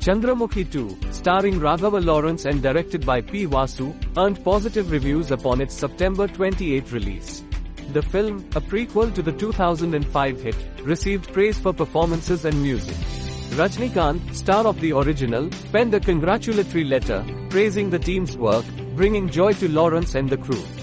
Chandramukhi 2, starring Raghava Lawrence and directed by P. Vasu, earned positive reviews upon its September 28 release. The film, a prequel to the 2005 hit, received praise for performances and music. Rajinikanth, star of the original, penned a congratulatory letter, praising the team's work, bringing joy to Lawrence and the crew.